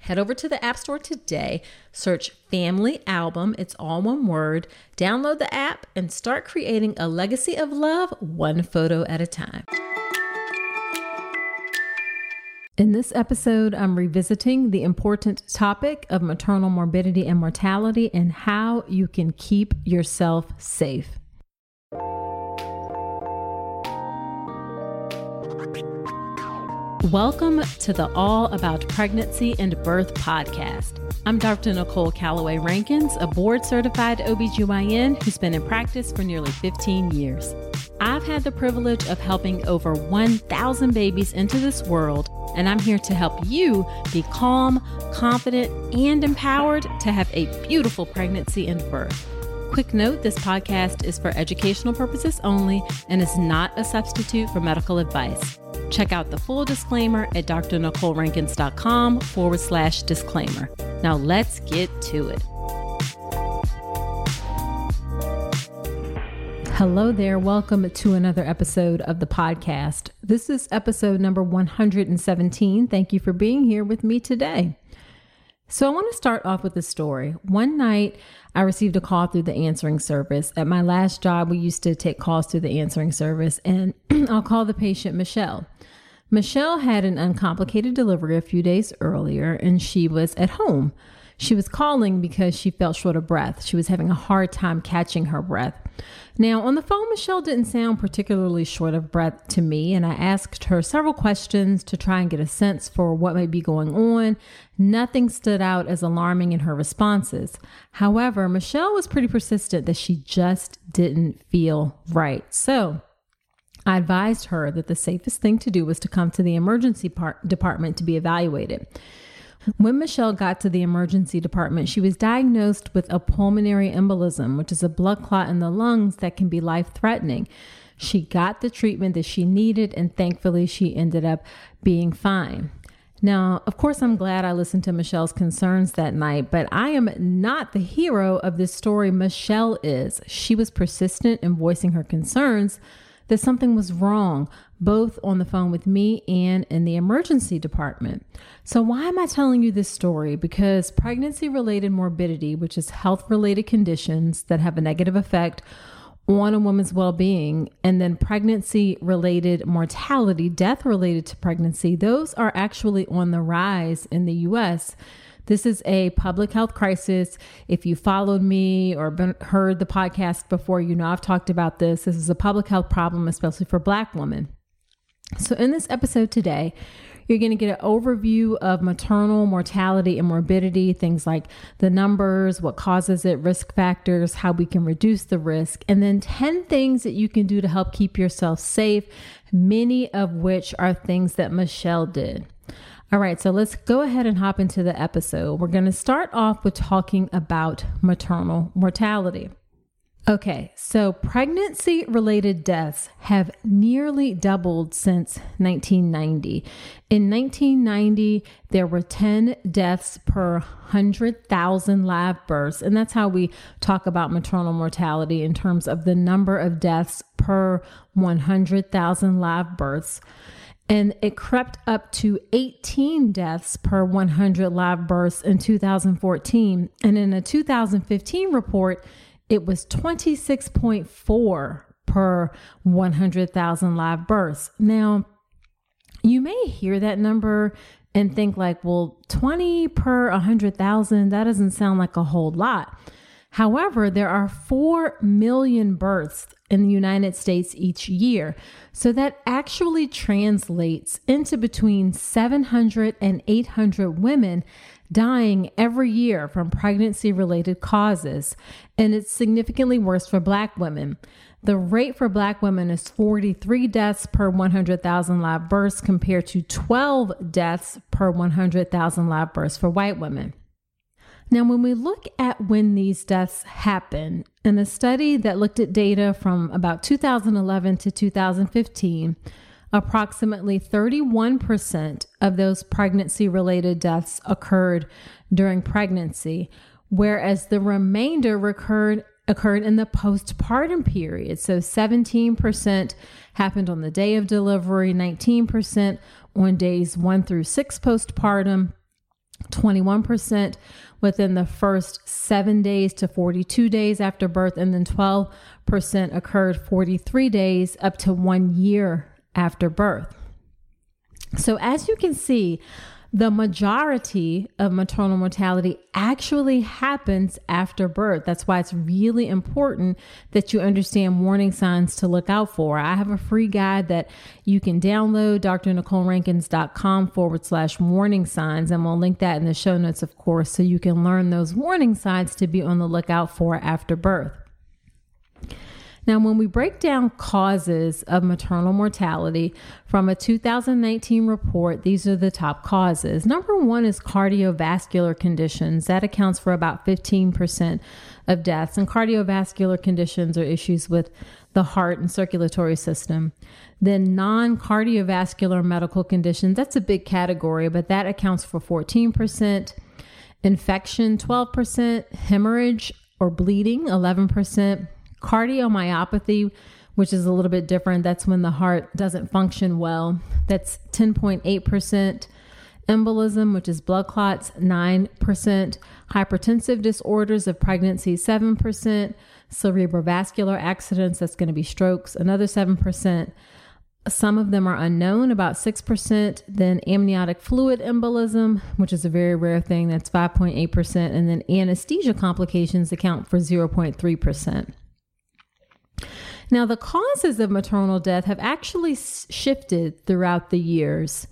Head over to the App Store today, search Family Album, it's all one word, download the app, and start creating a legacy of love one photo at a time. In this episode, I'm revisiting the important topic of maternal morbidity and mortality and how you can keep yourself safe. Welcome to the All About Pregnancy and Birth podcast. I'm Dr. Nicole Calloway Rankins, a board certified OBGYN who's been in practice for nearly 15 years. I've had the privilege of helping over 1,000 babies into this world, and I'm here to help you be calm, confident, and empowered to have a beautiful pregnancy and birth. Quick note this podcast is for educational purposes only and is not a substitute for medical advice. Check out the full disclaimer at drnicolerankins.com forward slash disclaimer. Now let's get to it. Hello there. Welcome to another episode of the podcast. This is episode number 117. Thank you for being here with me today. So, I want to start off with a story. One night, I received a call through the answering service. At my last job, we used to take calls through the answering service, and I'll call the patient Michelle. Michelle had an uncomplicated delivery a few days earlier, and she was at home. She was calling because she felt short of breath. She was having a hard time catching her breath. Now, on the phone, Michelle didn't sound particularly short of breath to me, and I asked her several questions to try and get a sense for what might be going on. Nothing stood out as alarming in her responses. However, Michelle was pretty persistent that she just didn't feel right. So, I advised her that the safest thing to do was to come to the emergency part- department to be evaluated. When Michelle got to the emergency department, she was diagnosed with a pulmonary embolism, which is a blood clot in the lungs that can be life threatening. She got the treatment that she needed, and thankfully, she ended up being fine. Now, of course, I'm glad I listened to Michelle's concerns that night, but I am not the hero of this story. Michelle is. She was persistent in voicing her concerns that something was wrong, both on the phone with me and in the emergency department. So, why am I telling you this story? Because pregnancy related morbidity, which is health related conditions that have a negative effect on a woman's well being, and then pregnancy related mortality, death related to pregnancy, those are actually on the rise in the US. This is a public health crisis. If you followed me or been, heard the podcast before, you know I've talked about this. This is a public health problem, especially for Black women. So, in this episode today, you're going to get an overview of maternal mortality and morbidity, things like the numbers, what causes it, risk factors, how we can reduce the risk, and then 10 things that you can do to help keep yourself safe, many of which are things that Michelle did. All right, so let's go ahead and hop into the episode. We're going to start off with talking about maternal mortality. Okay, so pregnancy related deaths have nearly doubled since 1990. In 1990, there were 10 deaths per 100,000 live births, and that's how we talk about maternal mortality in terms of the number of deaths per 100,000 live births. And it crept up to 18 deaths per 100 live births in 2014. And in a 2015 report, it was 26.4 per 100,000 live births. Now, you may hear that number and think like, well, 20 per 100,000, that doesn't sound like a whole lot. However, there are 4 million births in the United States each year. So that actually translates into between 700 and 800 women dying every year from pregnancy related causes, and it's significantly worse for Black women. The rate for Black women is 43 deaths per 100,000 live births compared to 12 deaths per 100,000 live births for white women. Now, when we look at when these deaths happen, in a study that looked at data from about 2011 to 2015, approximately 31% of those pregnancy related deaths occurred during pregnancy, whereas the remainder recurred occurred in the postpartum period. So 17% happened on the day of delivery, 19% on days 1 through 6 postpartum, 21% within the first 7 days to 42 days after birth and then 12% occurred 43 days up to 1 year after birth. So, as you can see, the majority of maternal mortality actually happens after birth. That's why it's really important that you understand warning signs to look out for. I have a free guide that you can download, drnicolerankins.com forward slash warning signs, and we'll link that in the show notes, of course, so you can learn those warning signs to be on the lookout for after birth. Now, when we break down causes of maternal mortality from a 2019 report, these are the top causes. Number one is cardiovascular conditions. That accounts for about 15% of deaths. And cardiovascular conditions are issues with the heart and circulatory system. Then non cardiovascular medical conditions, that's a big category, but that accounts for 14%. Infection, 12%. Hemorrhage or bleeding, 11% Cardiomyopathy, which is a little bit different, that's when the heart doesn't function well. That's 10.8%. Embolism, which is blood clots, 9%. Hypertensive disorders of pregnancy, 7%. Cerebrovascular accidents, that's going to be strokes, another 7%. Some of them are unknown, about 6%. Then amniotic fluid embolism, which is a very rare thing, that's 5.8%. And then anesthesia complications account for 0.3%. Now, the causes of maternal death have actually shifted throughout the years.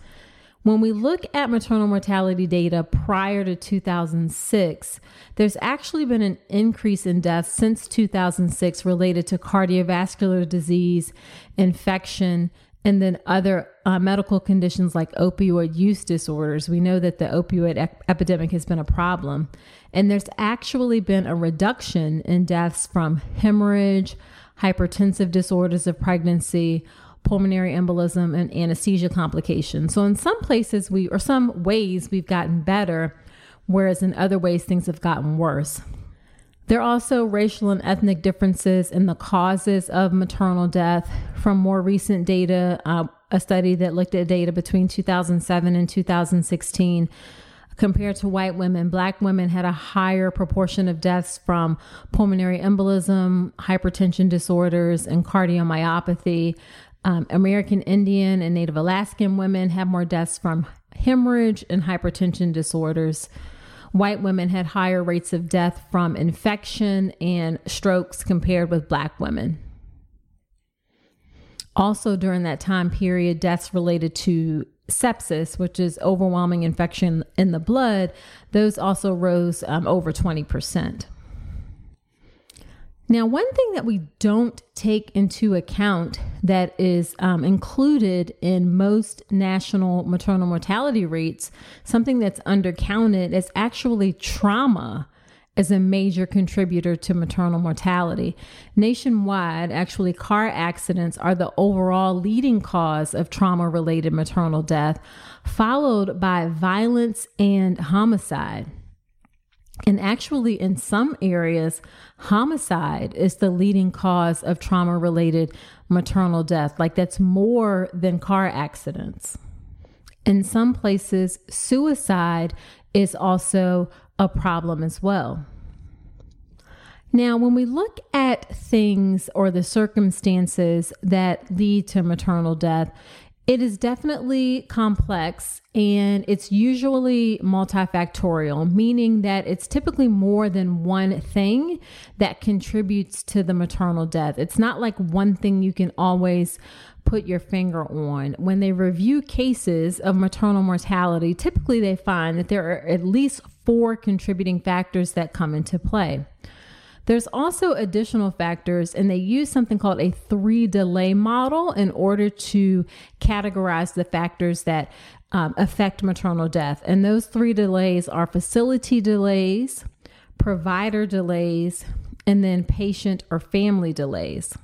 When we look at maternal mortality data prior to 2006, there's actually been an increase in deaths since 2006 related to cardiovascular disease, infection, and then other uh, medical conditions like opioid use disorders. We know that the opioid ep- epidemic has been a problem. And there's actually been a reduction in deaths from hemorrhage, hypertensive disorders of pregnancy, pulmonary embolism, and anesthesia complications. So, in some places, we, or some ways, we've gotten better, whereas in other ways, things have gotten worse. There are also racial and ethnic differences in the causes of maternal death. From more recent data, uh, a study that looked at data between 2007 and 2016, compared to white women, black women had a higher proportion of deaths from pulmonary embolism, hypertension disorders, and cardiomyopathy. Um, American Indian and Native Alaskan women had more deaths from hemorrhage and hypertension disorders. White women had higher rates of death from infection and strokes compared with black women. Also, during that time period, deaths related to sepsis, which is overwhelming infection in the blood, those also rose um, over 20%. Now, one thing that we don't take into account that is um, included in most national maternal mortality rates, something that's undercounted, is actually trauma as a major contributor to maternal mortality. Nationwide, actually, car accidents are the overall leading cause of trauma related maternal death, followed by violence and homicide. And actually, in some areas, homicide is the leading cause of trauma related maternal death. Like that's more than car accidents. In some places, suicide is also a problem as well. Now, when we look at things or the circumstances that lead to maternal death, it is definitely complex and it's usually multifactorial, meaning that it's typically more than one thing that contributes to the maternal death. It's not like one thing you can always put your finger on. When they review cases of maternal mortality, typically they find that there are at least four contributing factors that come into play. There's also additional factors, and they use something called a three delay model in order to categorize the factors that um, affect maternal death. And those three delays are facility delays, provider delays, and then patient or family delays.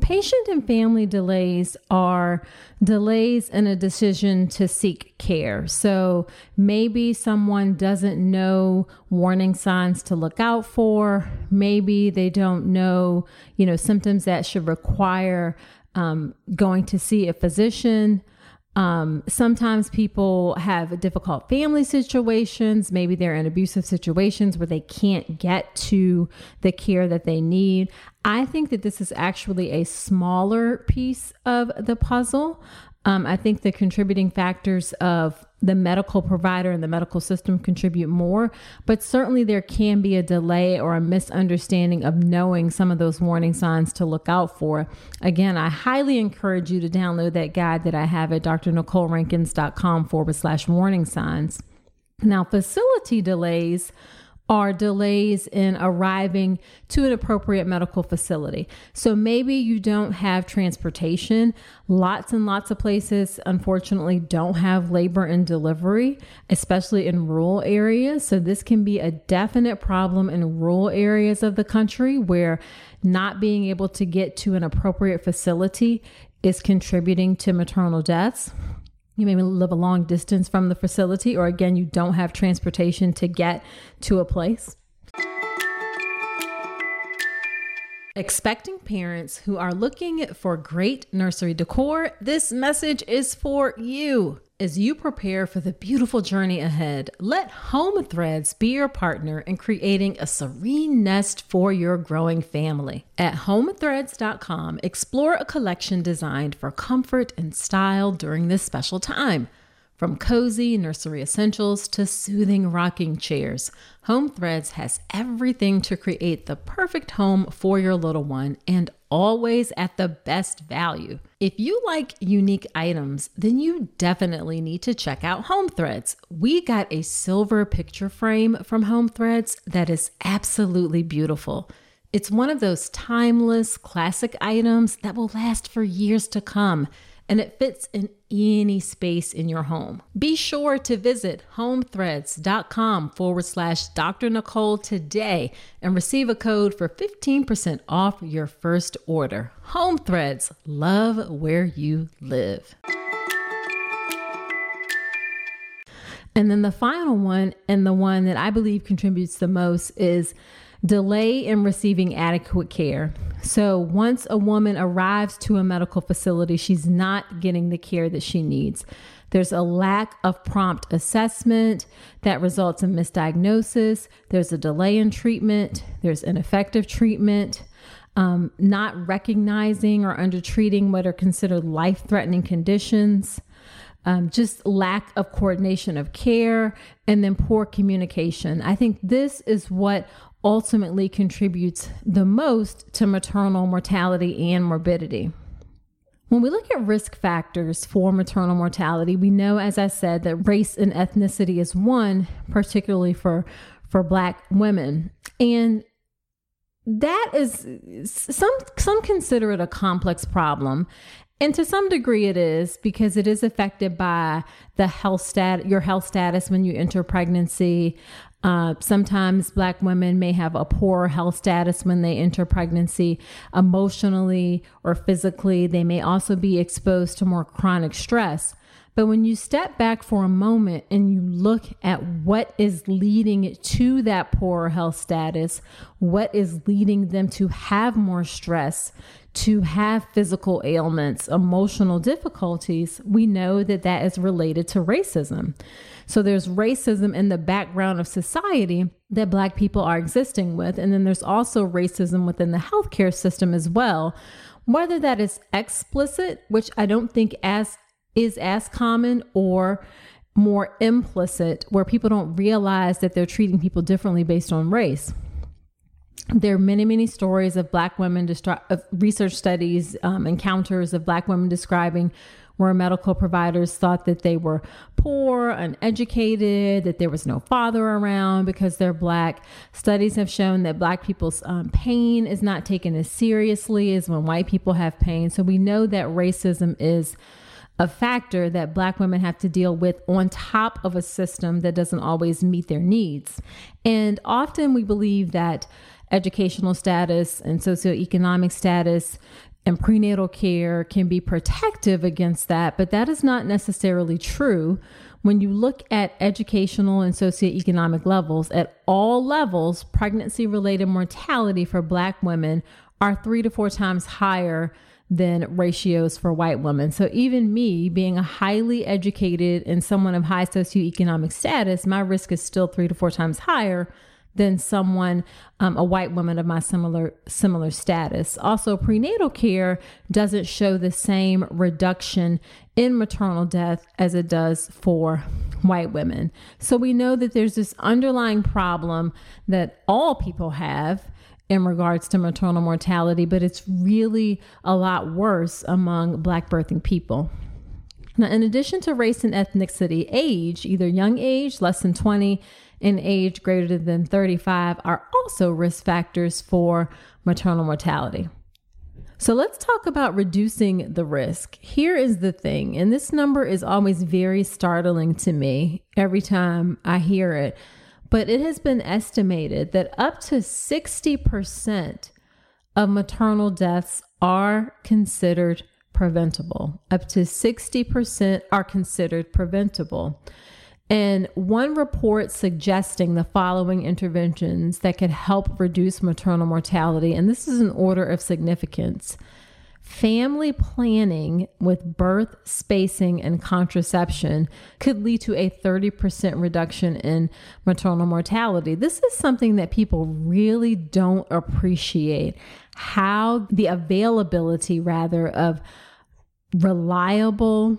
Patient and family delays are delays in a decision to seek care. So maybe someone doesn't know warning signs to look out for. Maybe they don't know, you know, symptoms that should require um, going to see a physician. Um, sometimes people have difficult family situations. Maybe they're in abusive situations where they can't get to the care that they need. I think that this is actually a smaller piece of the puzzle. Um, I think the contributing factors of the medical provider and the medical system contribute more, but certainly there can be a delay or a misunderstanding of knowing some of those warning signs to look out for. Again, I highly encourage you to download that guide that I have at drnicolerankins.com forward slash warning signs. Now, facility delays are delays in arriving to an appropriate medical facility. So maybe you don't have transportation. Lots and lots of places, unfortunately, don't have labor and delivery, especially in rural areas. So this can be a definite problem in rural areas of the country where not being able to get to an appropriate facility is contributing to maternal deaths. You may live a long distance from the facility, or again, you don't have transportation to get to a place. Expecting parents who are looking for great nursery decor, this message is for you. As you prepare for the beautiful journey ahead, let Home Threads be your partner in creating a serene nest for your growing family. At homethreads.com, explore a collection designed for comfort and style during this special time. From cozy nursery essentials to soothing rocking chairs, Home Threads has everything to create the perfect home for your little one and always at the best value. If you like unique items, then you definitely need to check out Home Threads. We got a silver picture frame from Home Threads that is absolutely beautiful. It's one of those timeless classic items that will last for years to come and it fits in any space in your home. Be sure to visit homethreads.com forward slash Dr. Nicole today and receive a code for 15% off your first order. Home Threads, love where you live. And then the final one, and the one that I believe contributes the most, is delay in receiving adequate care. So, once a woman arrives to a medical facility, she's not getting the care that she needs. There's a lack of prompt assessment that results in misdiagnosis. There's a delay in treatment. There's ineffective treatment. Um, not recognizing or undertreating what are considered life threatening conditions um, just lack of coordination of care, and then poor communication. I think this is what ultimately contributes the most to maternal mortality and morbidity. When we look at risk factors for maternal mortality, we know, as I said, that race and ethnicity is one, particularly for, for Black women. And that is some some consider it a complex problem and to some degree it is because it is affected by the health stat your health status when you enter pregnancy. Uh, sometimes black women may have a poor health status when they enter pregnancy emotionally or physically. They may also be exposed to more chronic stress. But when you step back for a moment and you look at what is leading to that poor health status, what is leading them to have more stress, to have physical ailments, emotional difficulties, we know that that is related to racism. So there's racism in the background of society that Black people are existing with. And then there's also racism within the healthcare system as well. Whether that is explicit, which I don't think as is as common, or more implicit, where people don't realize that they're treating people differently based on race there are many, many stories of Black women, destri- of research studies, um, encounters of Black women describing where medical providers thought that they were poor, uneducated, that there was no father around because they're Black. Studies have shown that Black people's um, pain is not taken as seriously as when white people have pain. So we know that racism is a factor that Black women have to deal with on top of a system that doesn't always meet their needs. And often we believe that educational status and socioeconomic status and prenatal care can be protective against that, but that is not necessarily true. When you look at educational and socioeconomic levels, at all levels, pregnancy related mortality for Black women are three to four times higher than ratios for white women. So even me being a highly educated and someone of high socioeconomic status, my risk is still three to four times higher than someone, um, a white woman of my similar similar status. Also, prenatal care doesn't show the same reduction in maternal death as it does for white women. So we know that there's this underlying problem that all people have in regards to maternal mortality, but it's really a lot worse among black birthing people. Now, in addition to race and ethnicity, age, either young age, less than 20, in age greater than 35 are also risk factors for maternal mortality. So let's talk about reducing the risk. Here is the thing, and this number is always very startling to me every time I hear it, but it has been estimated that up to 60% of maternal deaths are considered preventable. Up to 60% are considered preventable. And one report suggesting the following interventions that could help reduce maternal mortality, and this is an order of significance. Family planning with birth spacing and contraception could lead to a 30% reduction in maternal mortality. This is something that people really don't appreciate how the availability, rather, of reliable,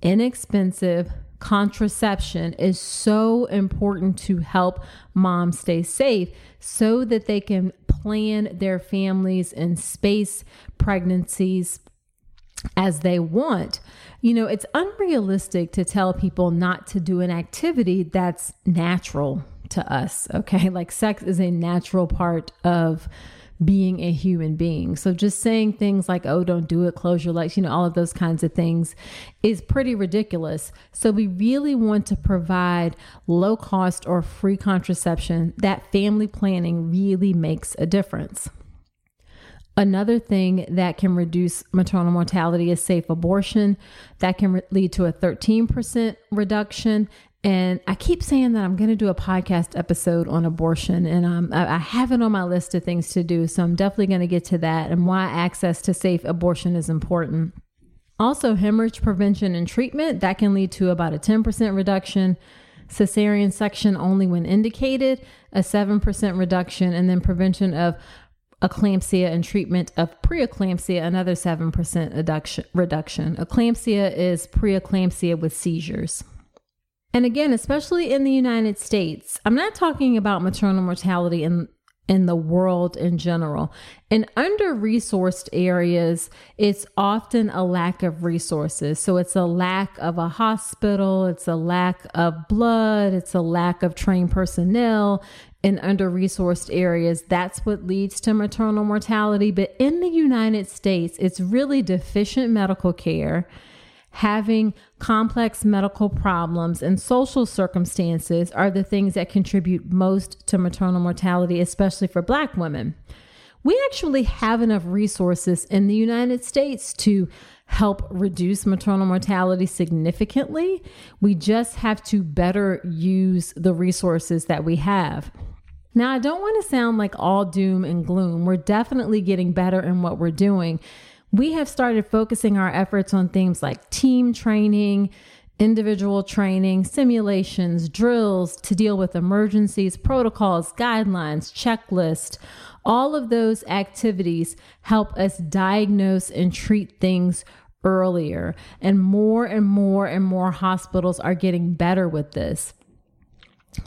inexpensive, contraception is so important to help moms stay safe so that they can plan their families and space pregnancies as they want. You know, it's unrealistic to tell people not to do an activity that's natural to us, okay? Like sex is a natural part of being a human being. So just saying things like, oh, don't do it, close your legs, you know, all of those kinds of things is pretty ridiculous. So we really want to provide low cost or free contraception. That family planning really makes a difference. Another thing that can reduce maternal mortality is safe abortion. That can re- lead to a 13% reduction and I keep saying that I'm going to do a podcast episode on abortion, and um, I, I have it on my list of things to do. So I'm definitely going to get to that and why access to safe abortion is important. Also, hemorrhage prevention and treatment that can lead to about a 10% reduction. Cesarean section only when indicated, a 7% reduction, and then prevention of eclampsia and treatment of preeclampsia, another 7% reduction. reduction. Eclampsia is preeclampsia with seizures. And again, especially in the United States, I'm not talking about maternal mortality in in the world in general. In under resourced areas, it's often a lack of resources. So it's a lack of a hospital, it's a lack of blood, it's a lack of trained personnel in under resourced areas. That's what leads to maternal mortality. But in the United States, it's really deficient medical care having complex medical problems and social circumstances are the things that contribute most to maternal mortality, especially for Black women. We actually have enough resources in the United States to help reduce maternal mortality significantly. We just have to better use the resources that we have. Now, I don't want to sound like all doom and gloom. We're definitely getting better in what we're doing we have started focusing our efforts on things like team training, individual training, simulations, drills to deal with emergencies, protocols, guidelines, checklists. All of those activities help us diagnose and treat things earlier. And more and more and more hospitals are getting better with this.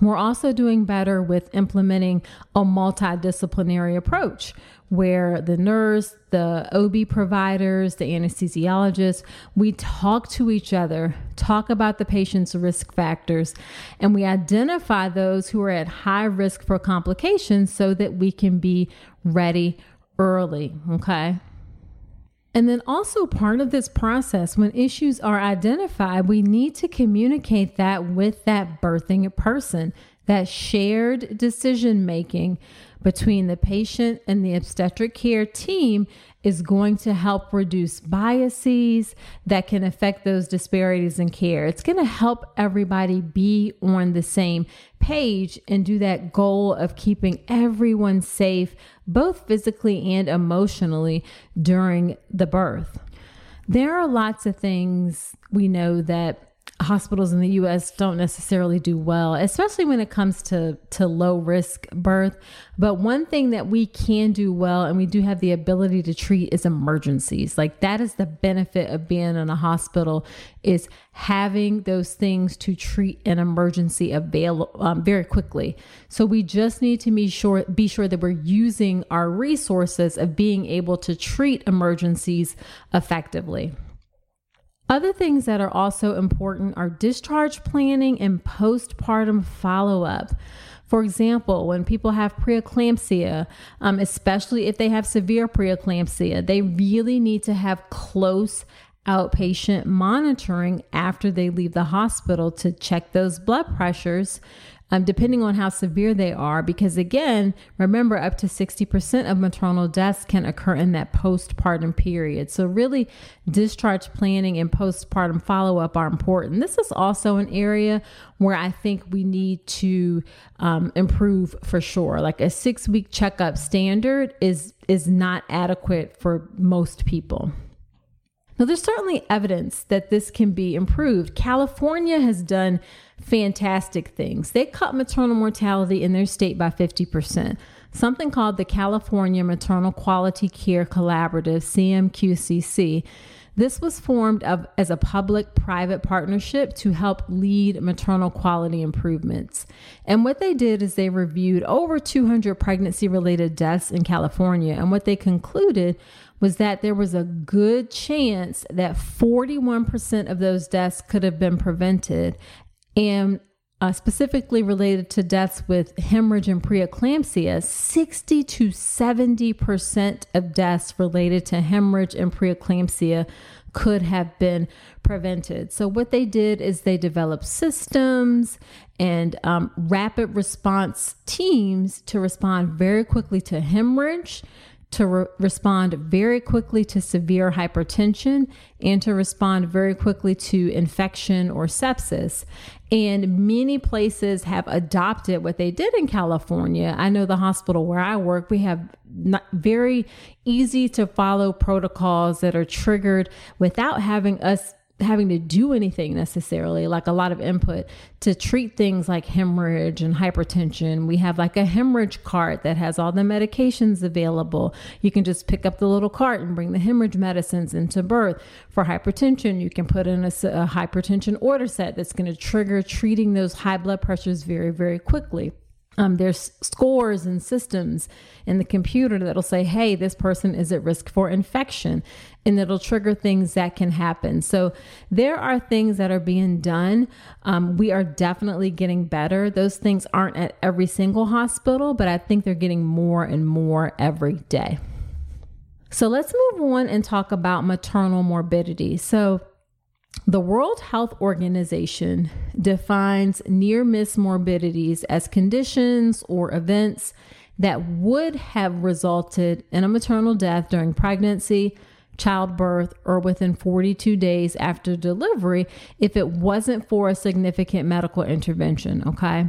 We're also doing better with implementing a multidisciplinary approach where the nurse, the OB providers, the anesthesiologists, we talk to each other, talk about the patient's risk factors, and we identify those who are at high risk for complications so that we can be ready early. Okay. And then also part of this process, when issues are identified, we need to communicate that with that birthing person, that shared decision making between the patient and the obstetric care team is going to help reduce biases that can affect those disparities in care. It's going to help everybody be on the same page and do that goal of keeping everyone safe, both physically and emotionally, during the birth. There are lots of things we know that hospitals in the US don't necessarily do well, especially when it comes to to low risk birth. But one thing that we can do well and we do have the ability to treat is emergencies. Like that is the benefit of being in a hospital is having those things to treat an emergency avail um, very quickly. So we just need to be sure be sure that we're using our resources of being able to treat emergencies effectively. Other things that are also important are discharge planning and postpartum follow up. For example, when people have preeclampsia, um, especially if they have severe preeclampsia, they really need to have close outpatient monitoring after they leave the hospital to check those blood pressures um, depending on how severe they are. Because again, remember, up to 60% of maternal deaths can occur in that postpartum period. So, really, discharge planning and postpartum follow up are important. This is also an area where I think we need to um, improve for sure. Like a six week checkup standard is is not adequate for most people. Now, there's certainly evidence that this can be improved. California has done fantastic things. They cut maternal mortality in their state by 50%. Something called the California Maternal Quality Care Collaborative, CMQCC. This was formed of, as a public private partnership to help lead maternal quality improvements. And what they did is they reviewed over 200 pregnancy related deaths in California. And what they concluded was that there was a good chance that 41% of those deaths could have been prevented and uh, specifically related to deaths with hemorrhage and preeclampsia, 60 to 70% of deaths related to hemorrhage and preeclampsia could have been prevented. So, what they did is they developed systems and um, rapid response teams to respond very quickly to hemorrhage to re- respond very quickly to severe hypertension and to respond very quickly to infection or sepsis. And many places have adopted what they did in California. I know the hospital where I work, we have very easy to follow protocols that are triggered without having us having to do anything necessarily, like a lot of input to treat things like hemorrhage and hypertension. We have like a hemorrhage cart that has all the medications available. You can just pick up the little cart and bring the hemorrhage medicines into birth. For hypertension, you can put in a, a hypertension order set that's going to trigger treating those high blood pressures very, very quickly. Um, there's scores and systems in the computer that'll say, hey, this person is at risk for infection, and it'll trigger things that can happen. So there are things that are being done. Um, we are definitely getting better. Those things aren't at every single hospital, but I think they're getting more and more every day. So let's move on and talk about maternal morbidity. So the World Health Organization defines near miss morbidities as conditions or events that would have resulted in a maternal death during pregnancy, childbirth, or within 42 days after delivery if it wasn't for a significant medical intervention. Okay.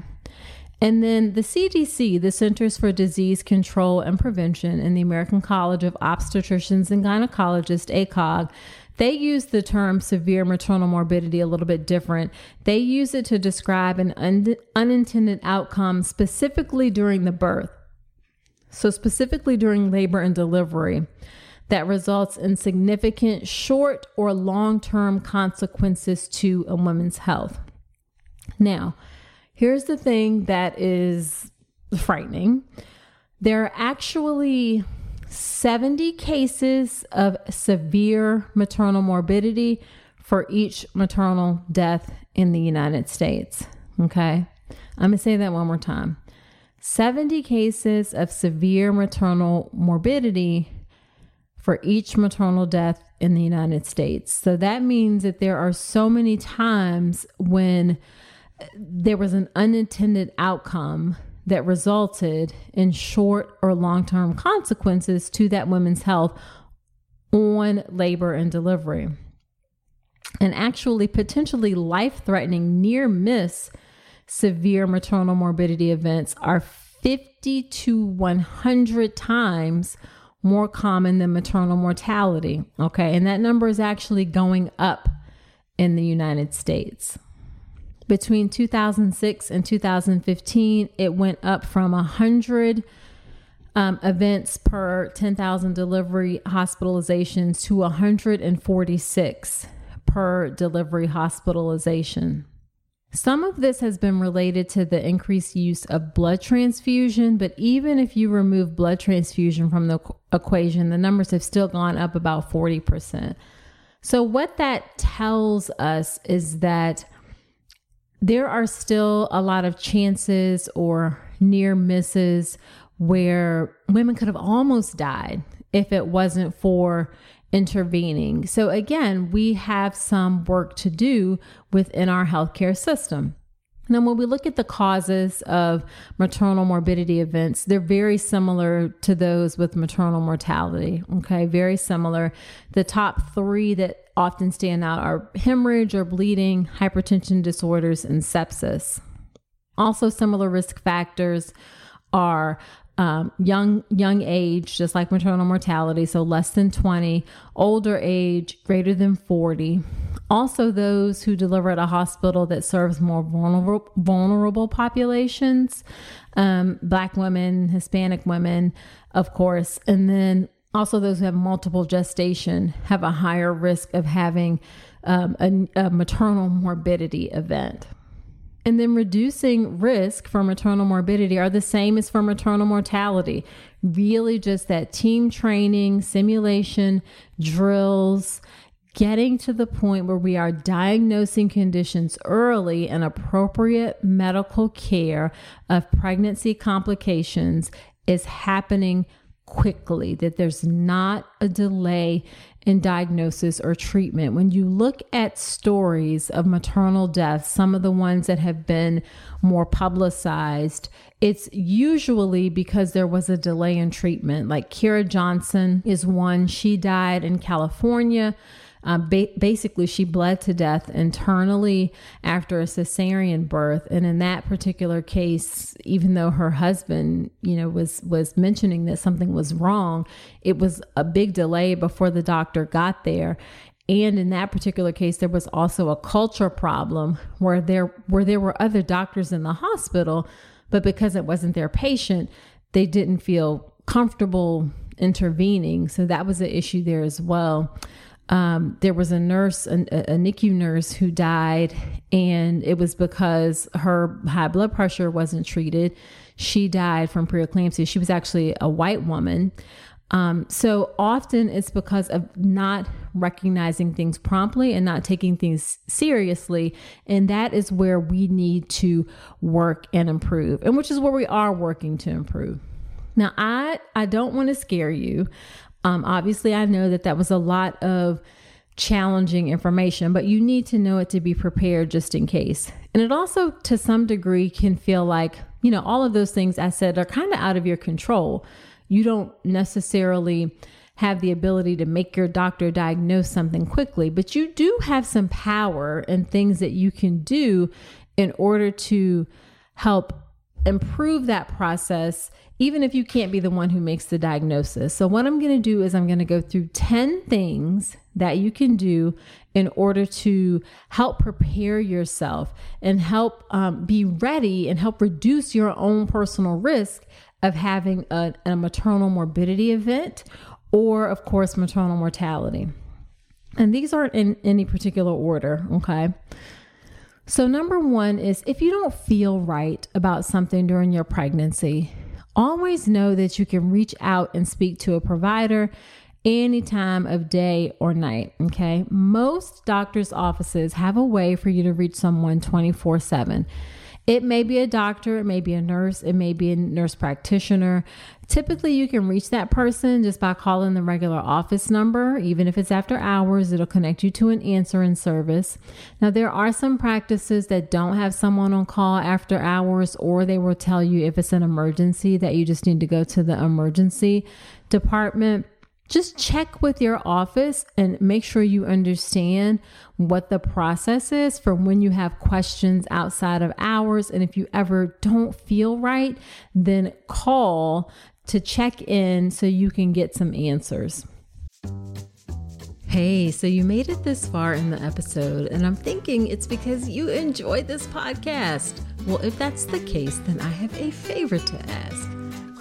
And then the CDC, the Centers for Disease Control and Prevention, and the American College of Obstetricians and Gynecologists, ACOG, they use the term severe maternal morbidity a little bit different. They use it to describe an un- unintended outcome specifically during the birth. So, specifically during labor and delivery, that results in significant short or long term consequences to a woman's health. Now, here's the thing that is frightening there are actually 70 cases of severe maternal morbidity for each maternal death in the United States. Okay. I'm going to say that one more time 70 cases of severe maternal morbidity for each maternal death in the United States. So that means that there are so many times when there was an unintended outcome that resulted in short or long term consequences to that woman's health on labor and delivery. And actually, potentially life threatening near miss severe maternal morbidity events are 50 to 100 times more common than maternal mortality. Okay. And that number is actually going up in the United States. Between 2006 and 2015, it went up from 100 um, events per 10,000 delivery hospitalizations to 146 per delivery hospitalization. Some of this has been related to the increased use of blood transfusion, but even if you remove blood transfusion from the equation, the numbers have still gone up about 40%. So, what that tells us is that there are still a lot of chances or near misses where women could have almost died if it wasn't for intervening. So, again, we have some work to do within our healthcare system. Now, when we look at the causes of maternal morbidity events, they're very similar to those with maternal mortality. Okay, very similar. The top three that often stand out are hemorrhage or bleeding, hypertension disorders, and sepsis. Also, similar risk factors are um, young young age, just like maternal mortality, so less than 20, older age, greater than 40. Also, those who deliver at a hospital that serves more vulnerable, vulnerable populations, um, Black women, Hispanic women, of course, and then also those who have multiple gestation have a higher risk of having um, a, a maternal morbidity event. And then reducing risk for maternal morbidity are the same as for maternal mortality. Really, just that team training, simulation, drills, getting to the point where we are diagnosing conditions early and appropriate medical care of pregnancy complications is happening quickly, that there's not a delay in diagnosis or treatment. When you look at stories of maternal deaths, some of the ones that have been more publicized, it's usually because there was a delay in treatment. Like Kira Johnson is one, she died in California um, ba- basically, she bled to death internally after a cesarean birth, and in that particular case, even though her husband, you know, was was mentioning that something was wrong, it was a big delay before the doctor got there. And in that particular case, there was also a culture problem where there where there were other doctors in the hospital, but because it wasn't their patient, they didn't feel comfortable intervening. So that was an issue there as well um, there was a nurse, a, a NICU nurse, who died, and it was because her high blood pressure wasn't treated. She died from preeclampsia. She was actually a white woman. Um, so often it's because of not recognizing things promptly and not taking things seriously. And that is where we need to work and improve, and which is where we are working to improve. Now, I, I don't want to scare you. Um, obviously, I know that that was a lot of challenging information, but you need to know it to be prepared just in case. And it also, to some degree, can feel like, you know, all of those things I said are kind of out of your control. You don't necessarily have the ability to make your doctor diagnose something quickly, but you do have some power and things that you can do in order to help improve that process even if you can't be the one who makes the diagnosis. So, what I'm going to do is I'm going to go through 10 things that you can do in order to help prepare yourself and help um, be ready and help reduce your own personal risk of having a, a maternal morbidity event or, of course, maternal mortality. And these aren't in any particular order, okay? So, number one is if you don't feel right about something during your pregnancy, always know that you can reach out and speak to a provider any time of day or night. Okay. Most doctors' offices have a way for you to reach someone 24 7. It may be a doctor, it may be a nurse, it may be a nurse practitioner. Typically, you can reach that person just by calling the regular office number. Even if it's after hours, it'll connect you to an answering service. Now, there are some practices that don't have someone on call after hours, or they will tell you if it's an emergency that you just need to go to the emergency department just check with your office and make sure you understand what the process is for when you have questions outside of hours. And if you ever don't feel right, then call to check in so you can get some answers. Hey, so you made it this far in the episode, and I'm thinking it's because you enjoyed this podcast. Well, if that's the case, then I have a favor to ask.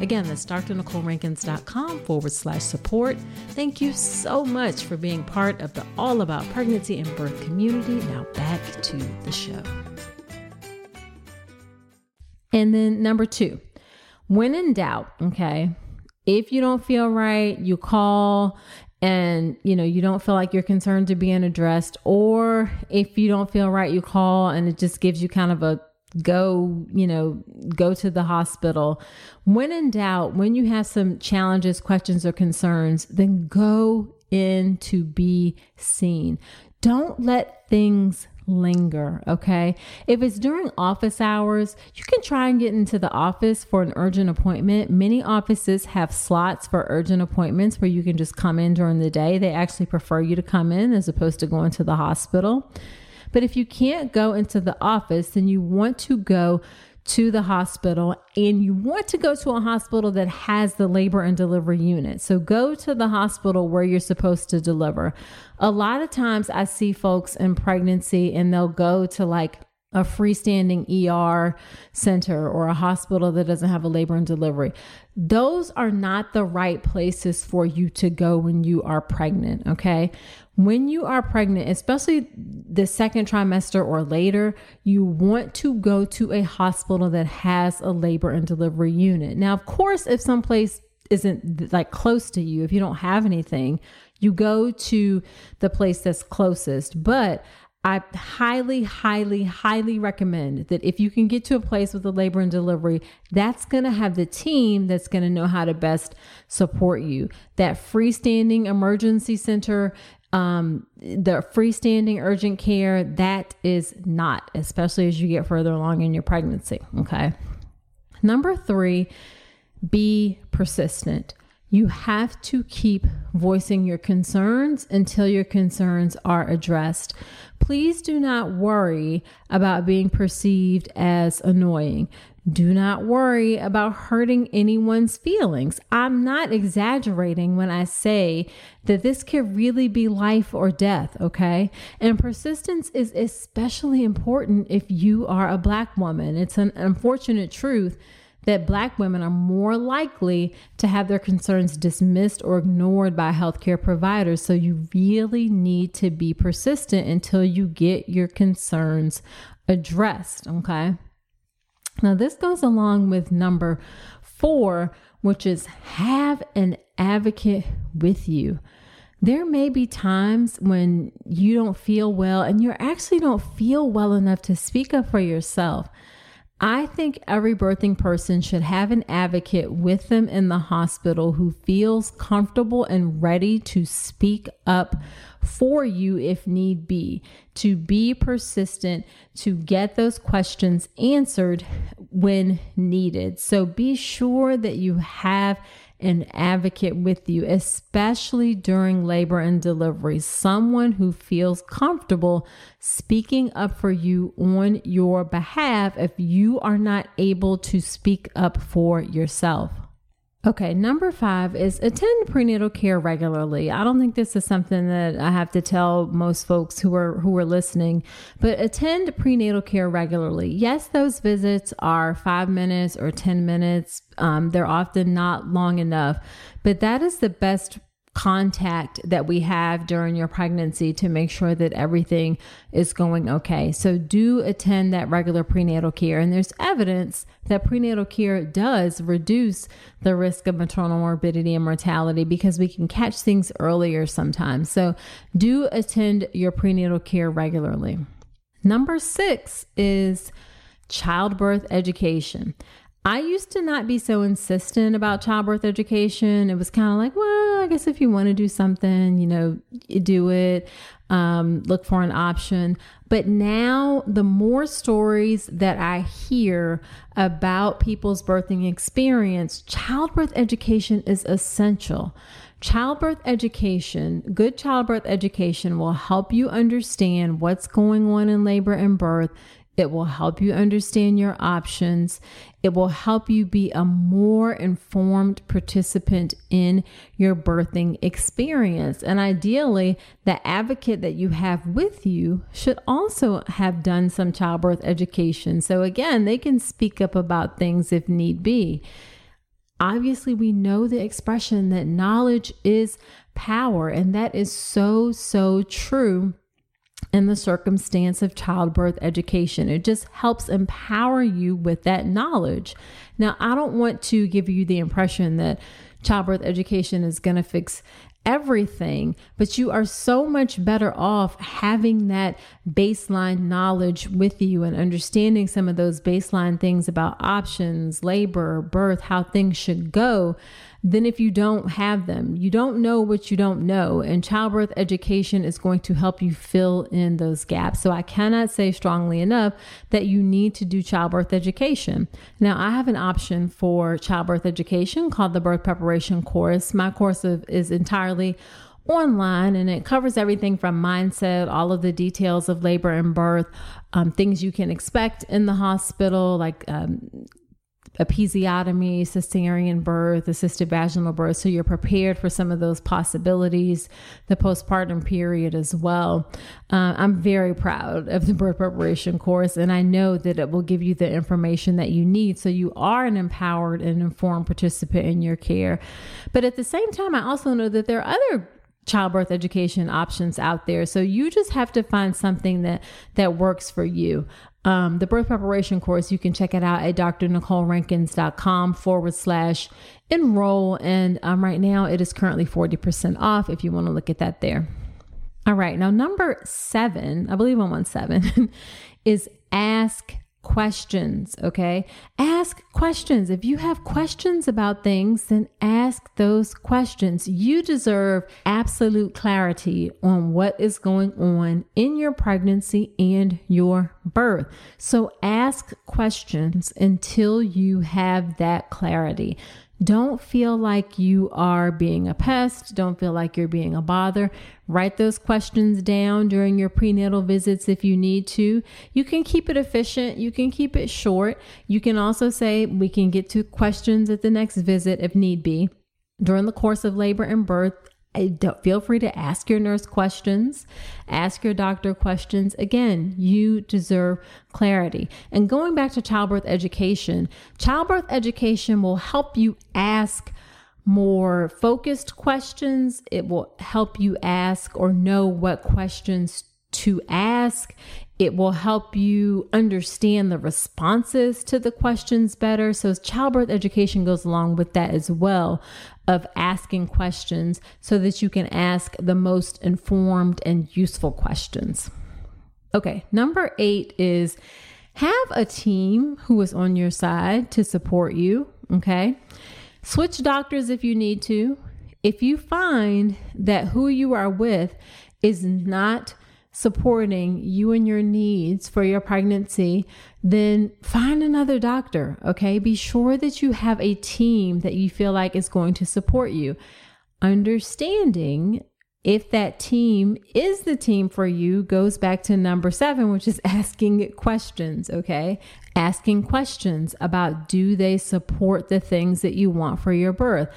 Again, that's drnicolerankins.com forward slash support. Thank you so much for being part of the All About Pregnancy and Birth community. Now back to the show. And then number two, When in doubt, okay, if you don't feel right, you call and you know you don't feel like your concerns are being addressed or if you don't feel right you call and it just gives you kind of a go you know go to the hospital when in doubt when you have some challenges questions or concerns then go in to be seen don't let things linger, okay? If it's during office hours, you can try and get into the office for an urgent appointment. Many offices have slots for urgent appointments where you can just come in during the day. They actually prefer you to come in as opposed to going to the hospital. But if you can't go into the office, then you want to go to the hospital and you want to go to a hospital that has the labor and delivery unit. So go to the hospital where you're supposed to deliver. A lot of times I see folks in pregnancy and they'll go to like a freestanding ER center or a hospital that doesn't have a labor and delivery. Those are not the right places for you to go when you are pregnant, okay? When you are pregnant, especially the second trimester or later, you want to go to a hospital that has a labor and delivery unit. Now, of course, if someplace isn't like close to you, if you don't have anything, you go to the place that's closest. But I highly, highly, highly recommend that if you can get to a place with a labor and delivery, that's going to have the team that's going to know how to best support you. That freestanding emergency center, um, the freestanding urgent care, that is not, especially as you get further along in your pregnancy. Okay. Number three, be persistent. You have to keep voicing your concerns until your concerns are addressed. Please do not worry about being perceived as annoying. Do not worry about hurting anyone's feelings. I'm not exaggerating when I say that this could really be life or death, okay? And persistence is especially important if you are a Black woman. It's an unfortunate truth that Black women are more likely to have their concerns dismissed or ignored by healthcare providers. So you really need to be persistent until you get your concerns addressed. Okay. Now, this goes along with number four, which is have an advocate with you. There may be times when you don't feel well and you actually don't feel well enough to speak up for yourself. I think every birthing person should have an advocate with them in the hospital who feels comfortable and ready to speak up for you if need be, to be persistent, to get those questions answered when needed. So be sure that you have an advocate with you, especially during labor and delivery, someone who feels comfortable speaking up for you on your behalf if you are not able to speak up for yourself. Okay, number five is attend prenatal care regularly. I don't think this is something that I have to tell most folks who are who are listening, but attend prenatal care regularly. Yes, those visits are five minutes or ten minutes. Um, they're often not long enough, but that is the best contact that we have during your pregnancy to make sure that everything is going okay. So do attend that regular prenatal care. And there's evidence that prenatal care does reduce the risk of maternal morbidity and mortality because we can catch things earlier sometimes. So do attend your prenatal care regularly. Number six is childbirth education. I used to not be so insistent about childbirth education. It was kind of like, well, I guess if you want to do something, you know, you do it, um, look for an option. But now, the more stories that I hear about people's birthing experience, childbirth education is essential. Childbirth education, good childbirth education will help you understand what's going on in labor and birth it will help you understand your options. It will help you be a more informed participant in your birthing experience. And ideally, the advocate that you have with you should also have done some childbirth education. So, again, they can speak up about things if need be. Obviously, we know the expression that knowledge is power, and that is so, so true in the circumstance of childbirth education. It just helps empower you with that knowledge. Now, I don't want to give you the impression that childbirth education is going to fix everything, but you are so much better off having that baseline knowledge with you and understanding some of those baseline things about options, labor, birth, how things should go than if you don't have them. You don't know what you don't know, and childbirth education is going to help you fill in those gaps. So I cannot say strongly enough that you need to do childbirth education. Now, I have an option for childbirth education called the Birth Preparation Course. My course is entirely online and it covers everything from mindset, all of the details of labor and birth, um, things you can expect in the hospital, like um, episiotomy, cesarean birth, assisted vaginal birth. So you're prepared for some of those possibilities, the postpartum period as well. Uh, I'm very proud of the birth preparation course, and I know that it will give you the information that you need so you are an empowered and informed participant in your care. But at the same time, I also know that there are other childbirth education options out there so you just have to find something that that works for you um, the birth preparation course, you can check it out at drnicolerankins.com forward slash enroll. And um, right now it is currently 40% off if you want to look at that there. All right. Now, number seven, I believe I'm on seven, is ask questions, okay? Ask questions. If you have questions about things, then ask those questions. You deserve absolute clarity on what is going on in your pregnancy and your birth. So ask questions until you have that clarity. Don't feel like you are being a pest. Don't feel like you're being a bother. Write those questions down during your prenatal visits if you need to. You can keep it efficient. You can keep it short. You can also say we can get to questions at the next visit if need be. During the course of labor and birth, feel free to ask your nurse questions, ask your doctor questions. Again, you deserve clarity. And going back to childbirth education, childbirth education will help you ask more focused questions. It will help you ask or know what questions to ask. It will help you understand the responses to the questions better. So, childbirth education goes along with that as well of asking questions so that you can ask the most informed and useful questions. Okay, number eight is have a team who is on your side to support you. Okay, switch doctors if you need to. If you find that who you are with is not supporting you and your needs for your pregnancy, then find another doctor. Okay. Be sure that you have a team that you feel like is going to support you. Understanding if that team is the team for you goes back to number seven, which is asking questions. Okay. Asking questions about do they support the things that you want for your birth?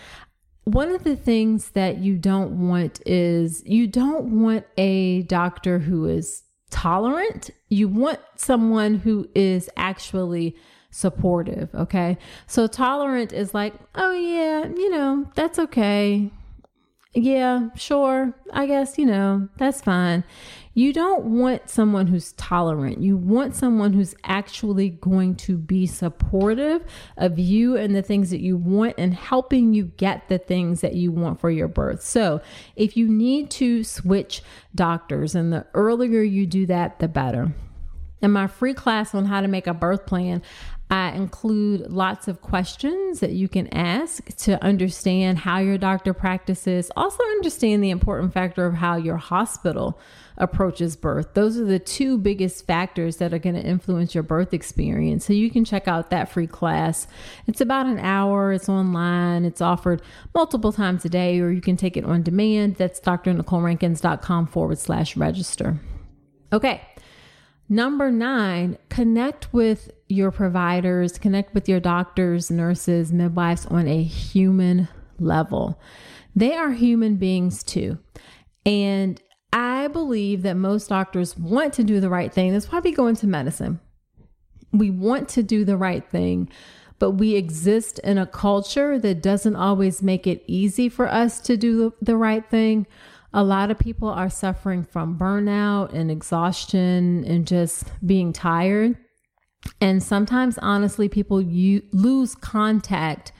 One of the things that you don't want is you don't want a doctor who is tolerant. You want someone who is actually supportive. Okay. So tolerant is like, oh, yeah, you know, that's okay yeah, sure. I guess, you know, that's fine. You don't want someone who's tolerant. You want someone who's actually going to be supportive of you and the things that you want and helping you get the things that you want for your birth. So, if you need to switch doctors, and the earlier you do that, the better. In my free class on how to make a birth plan, I include lots of questions that you can ask to understand how your doctor practices. Also, understand the important factor of how your hospital approaches birth. Those are the two biggest factors that are going to influence your birth experience. So, you can check out that free class. It's about an hour, it's online, it's offered multiple times a day, or you can take it on demand. That's drnicolerankins.com forward slash register. Okay. Number nine, connect with your providers, connect with your doctors, nurses, midwives on a human level. They are human beings too. And I believe that most doctors want to do the right thing. That's why we go into medicine. We want to do the right thing, but we exist in a culture that doesn't always make it easy for us to do the right thing. A lot of people are suffering from burnout and exhaustion and just being tired. And sometimes, honestly, people you lose contact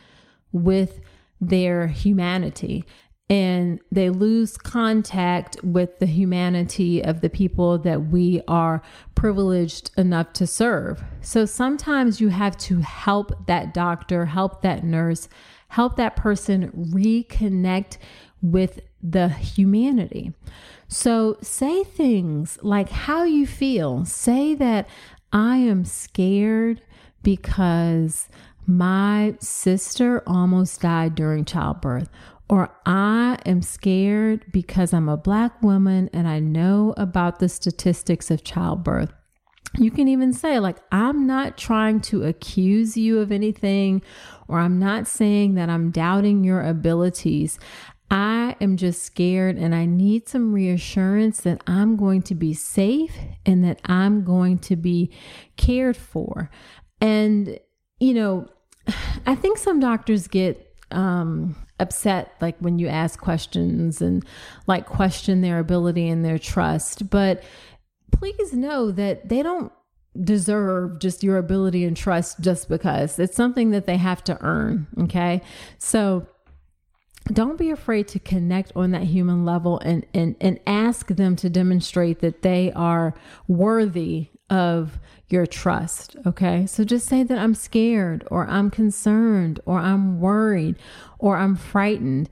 with their humanity and they lose contact with the humanity of the people that we are privileged enough to serve. So sometimes you have to help that doctor, help that nurse, help that person reconnect with the humanity. So say things like how you feel. Say that I am scared because my sister almost died during childbirth or I am scared because I'm a black woman and I know about the statistics of childbirth. You can even say, like, I'm not trying to accuse you of anything, or I'm not saying that I'm doubting your abilities. I am just scared and I need some reassurance that I'm going to be safe and that I'm going to be cared for. And, you know, I think some doctors get um, upset like when you ask questions and like question their ability and their trust. But please know that they don't deserve just your ability and trust just because it's something that they have to earn. Okay. So, don't be afraid to connect on that human level and, and, and ask them to demonstrate that they are worthy of your trust. Okay. So just say that I'm scared or I'm concerned or I'm worried or I'm frightened.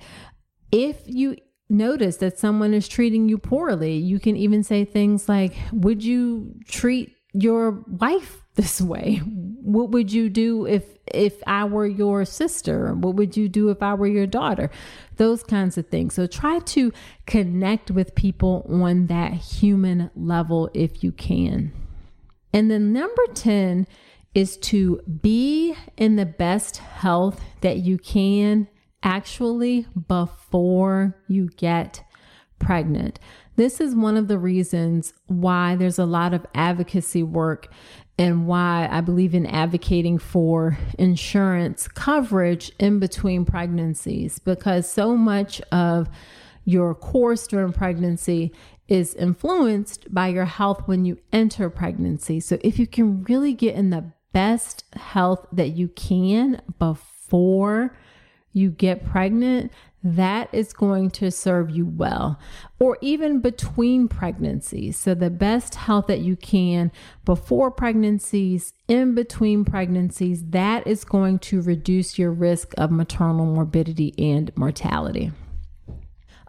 If you notice that someone is treating you poorly, you can even say things like, Would you treat your wife this way? What would you do if if I were your sister? What would you do if I were your daughter? Those kinds of things. So try to connect with people on that human level if you can. And then number 10 is to be in the best health that you can actually before you get pregnant. This is one of the reasons why there's a lot of advocacy work and why I believe in advocating for insurance coverage in between pregnancies because so much of your course during pregnancy is influenced by your health when you enter pregnancy. So if you can really get in the best health that you can before you get pregnant, that is going to serve you well. Or even between pregnancies. So, the best health that you can before pregnancies, in between pregnancies, that is going to reduce your risk of maternal morbidity and mortality.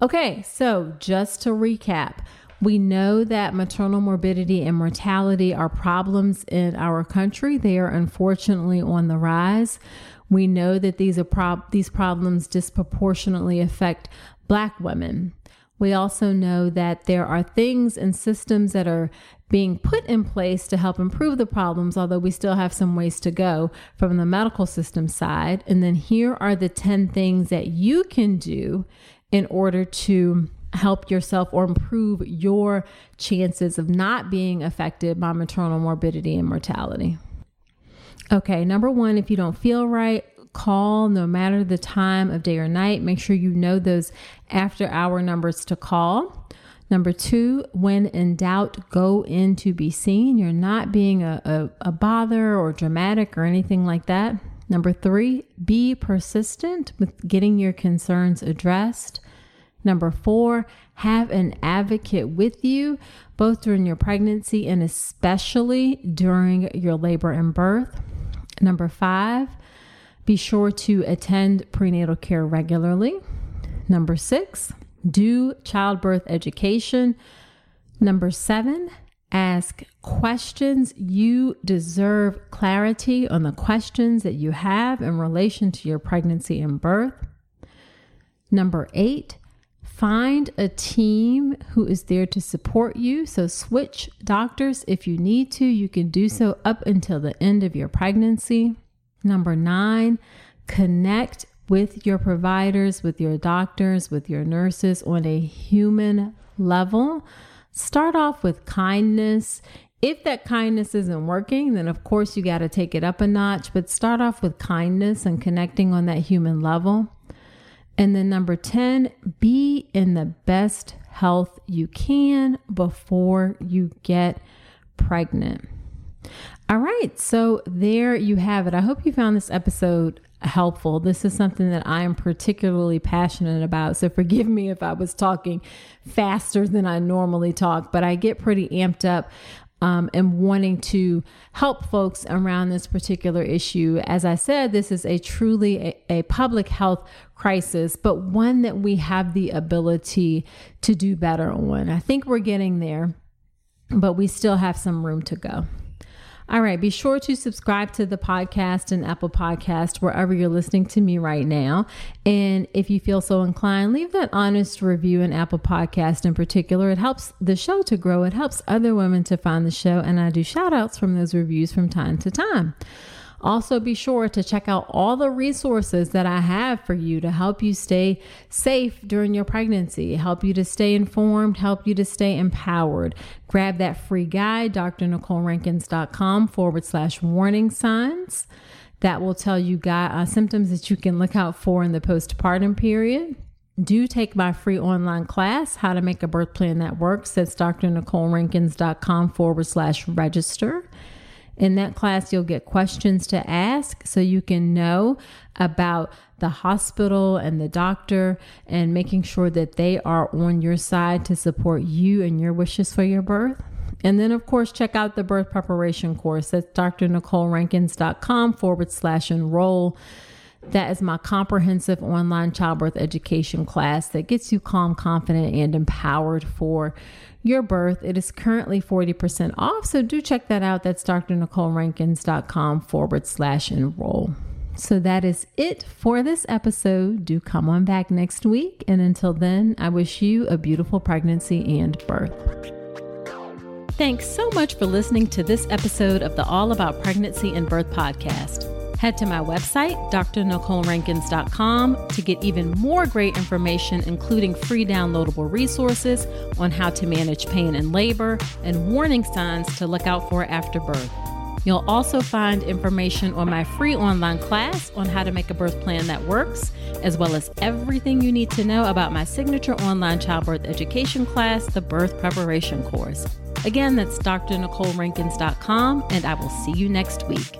Okay, so just to recap, we know that maternal morbidity and mortality are problems in our country. They are unfortunately on the rise. We know that these are prob- these problems disproportionately affect black women. We also know that there are things and systems that are being put in place to help improve the problems, although we still have some ways to go from the medical system side. And then here are the 10 things that you can do in order to help yourself or improve your chances of not being affected by maternal morbidity and mortality. Okay, number one, if you don't feel right, call no matter the time of day or night. Make sure you know those after hour numbers to call. Number two, when in doubt, go in to be seen. You're not being a, a, a bother or dramatic or anything like that. Number three, be persistent with getting your concerns addressed. Number four, have an advocate with you both during your pregnancy and especially during your labor and birth. Number five, be sure to attend prenatal care regularly. Number six, do childbirth education. Number seven, ask questions. You deserve clarity on the questions that you have in relation to your pregnancy and birth. Number eight, find a team who is there to support you. So, switch doctors if you need to. You can do so up until the end of your pregnancy. Number nine, connect with your providers, with your doctors, with your nurses on a human level. Start off with kindness. If that kindness isn't working, then of course you got to take it up a notch, but start off with kindness and connecting on that human level. And then number 10, be in the best health you can before you get pregnant. All right, so there you have it. I hope you found this episode helpful. This is something that I am particularly passionate about. So forgive me if I was talking faster than I normally talk, but I get pretty amped up um, and wanting to help folks around this particular issue. As I said, this is a truly a, a public health crisis, but one that we have the ability to do better on. I think we're getting there, but we still have some room to go. All right, be sure to subscribe to the podcast and Apple Podcast wherever you're listening to me right now. And if you feel so inclined, leave that honest review in Apple Podcast in particular. It helps the show to grow. It helps other women to find the show, and I do shout outs from those reviews from time to time. Also, be sure to check out all the resources that I have for you to help you stay safe during your pregnancy, help you to stay informed, help you to stay empowered. Grab that free guide, drnicolerankins.com forward slash warning signs. That will tell you guy, uh, symptoms that you can look out for in the postpartum period do take my free online class, How to Make a Birth Plan That Works. That's drnicolerankins.com forward slash register. In that class, you'll get questions to ask so you can know about the hospital and the doctor and making sure that they are on your side to support you and your wishes for your birth. And then, of course, check out the birth preparation course. That's drnicolerankins.com forward slash enroll. That is my comprehensive online childbirth education class that gets you calm, confident, and empowered for your birth. It is currently 40% off, so do check that out. That's drnicolerankins.com forward slash enroll. So that is it for this episode. Do come on back next week. And until then, I wish you a beautiful pregnancy and birth. Thanks so much for listening to this episode of the All About Pregnancy and Birth podcast. Head to my website, drnicolerankins.com, to get even more great information, including free downloadable resources on how to manage pain and labor and warning signs to look out for after birth. You'll also find information on my free online class on how to make a birth plan that works, as well as everything you need to know about my signature online childbirth education class, the Birth Preparation Course. Again, that's drnicolerankins.com, and I will see you next week.